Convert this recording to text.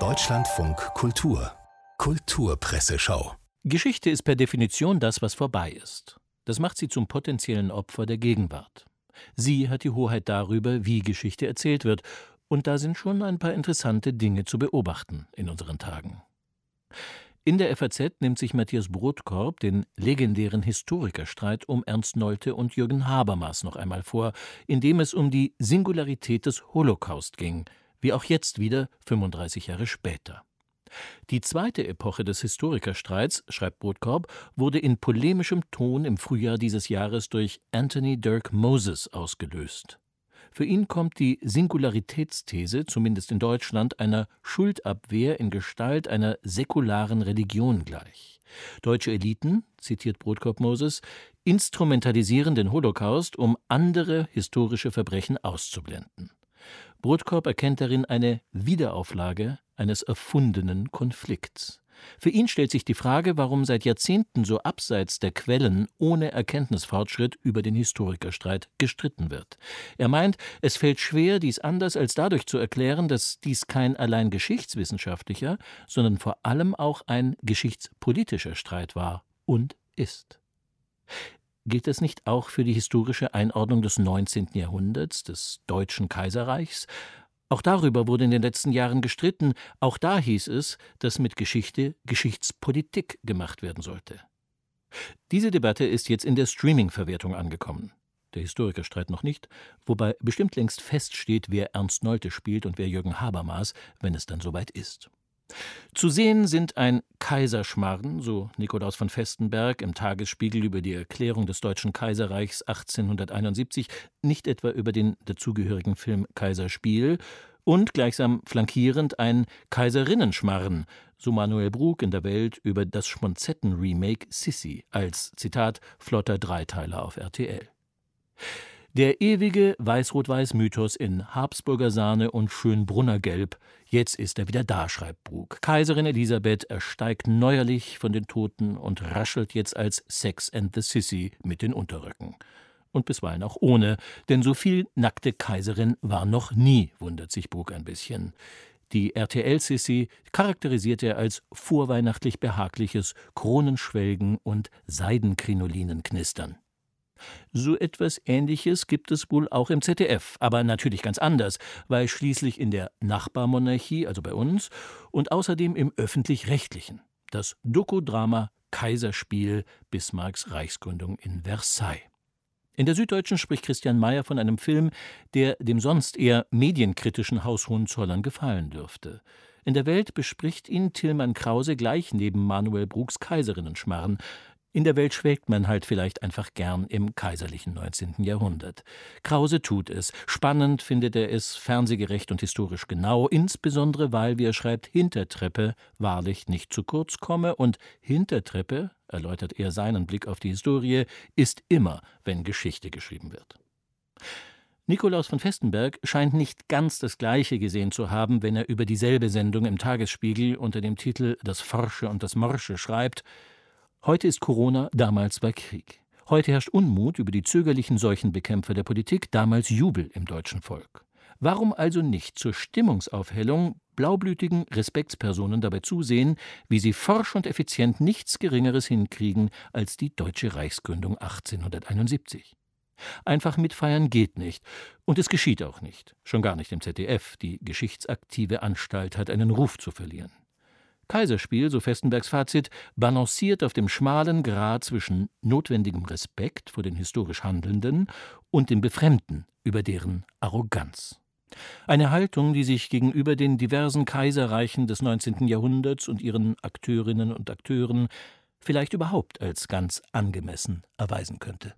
Deutschlandfunk Kultur Kulturpresseschau Geschichte ist per Definition das, was vorbei ist. Das macht sie zum potenziellen Opfer der Gegenwart. Sie hat die Hoheit darüber, wie Geschichte erzählt wird, und da sind schon ein paar interessante Dinge zu beobachten in unseren Tagen. In der FAZ nimmt sich Matthias Brotkorb den legendären Historikerstreit um Ernst Nolte und Jürgen Habermas noch einmal vor, in dem es um die Singularität des Holocaust ging, wie auch jetzt wieder 35 Jahre später. Die zweite Epoche des Historikerstreits, schreibt Brotkorb, wurde in polemischem Ton im Frühjahr dieses Jahres durch Anthony Dirk Moses ausgelöst. Für ihn kommt die Singularitätsthese, zumindest in Deutschland, einer Schuldabwehr in Gestalt einer säkularen Religion gleich. Deutsche Eliten, zitiert Brotkorb Moses, instrumentalisieren den Holocaust, um andere historische Verbrechen auszublenden. Brotkorb erkennt darin eine Wiederauflage eines erfundenen Konflikts. Für ihn stellt sich die Frage, warum seit Jahrzehnten so abseits der Quellen ohne Erkenntnisfortschritt über den Historikerstreit gestritten wird. Er meint, es fällt schwer, dies anders als dadurch zu erklären, dass dies kein allein geschichtswissenschaftlicher, sondern vor allem auch ein geschichtspolitischer Streit war und ist. Gilt das nicht auch für die historische Einordnung des 19. Jahrhunderts, des Deutschen Kaiserreichs? Auch darüber wurde in den letzten Jahren gestritten. Auch da hieß es, dass mit Geschichte Geschichtspolitik gemacht werden sollte. Diese Debatte ist jetzt in der Streaming-Verwertung angekommen. Der Historikerstreit noch nicht, wobei bestimmt längst feststeht, wer Ernst Nolte spielt und wer Jürgen Habermas, wenn es dann soweit ist. Zu sehen sind ein Kaiserschmarren, so Nikolaus von Festenberg im Tagesspiegel über die Erklärung des Deutschen Kaiserreichs 1871, nicht etwa über den dazugehörigen Film Kaiserspiel, und gleichsam flankierend ein Kaiserinnenschmarren, so Manuel Brug in der Welt über das Schmonzetten-Remake Sissy als, Zitat, flotter Dreiteiler auf RTL. Der ewige Weiß-Rot-Weiß-Mythos in Habsburger Sahne und Schönbrunner Gelb. Jetzt ist er wieder da, schreibt Brug. Kaiserin Elisabeth ersteigt neuerlich von den Toten und raschelt jetzt als Sex and the Sissy mit den Unterröcken. Und bisweilen auch ohne, denn so viel nackte Kaiserin war noch nie, wundert sich Brug ein bisschen. Die RTL-Sissy charakterisiert er als vorweihnachtlich behagliches Kronenschwelgen und Seidenkrinolinenknistern. So etwas Ähnliches gibt es wohl auch im ZDF, aber natürlich ganz anders, weil schließlich in der Nachbarmonarchie, also bei uns, und außerdem im öffentlich-rechtlichen, das Dokudrama Kaiserspiel Bismarcks Reichsgründung in Versailles. In der Süddeutschen spricht Christian Mayer von einem Film, der dem sonst eher medienkritischen Haus Hohenzollern gefallen dürfte. In der Welt bespricht ihn Tillmann Krause gleich neben Manuel Brugs Kaiserinnenschmarren, in der Welt schwelgt man halt vielleicht einfach gern im kaiserlichen 19. Jahrhundert. Krause tut es. Spannend findet er es, fernsehgerecht und historisch genau, insbesondere weil, wie er schreibt, Hintertreppe wahrlich nicht zu kurz komme und Hintertreppe, erläutert er seinen Blick auf die Historie, ist immer, wenn Geschichte geschrieben wird. Nikolaus von Festenberg scheint nicht ganz das Gleiche gesehen zu haben, wenn er über dieselbe Sendung im Tagesspiegel unter dem Titel Das Forsche und das Morsche schreibt, Heute ist Corona, damals war Krieg. Heute herrscht Unmut über die zögerlichen Seuchenbekämpfer der Politik, damals Jubel im deutschen Volk. Warum also nicht zur Stimmungsaufhellung blaublütigen Respektspersonen dabei zusehen, wie sie forsch und effizient nichts Geringeres hinkriegen als die deutsche Reichsgründung 1871? Einfach mitfeiern geht nicht. Und es geschieht auch nicht. Schon gar nicht im ZDF. Die geschichtsaktive Anstalt hat einen Ruf zu verlieren. Kaiserspiel, so Festenbergs Fazit, balanciert auf dem schmalen Grat zwischen notwendigem Respekt vor den historisch Handelnden und dem Befremden über deren Arroganz. Eine Haltung, die sich gegenüber den diversen Kaiserreichen des 19. Jahrhunderts und ihren Akteurinnen und Akteuren vielleicht überhaupt als ganz angemessen erweisen könnte.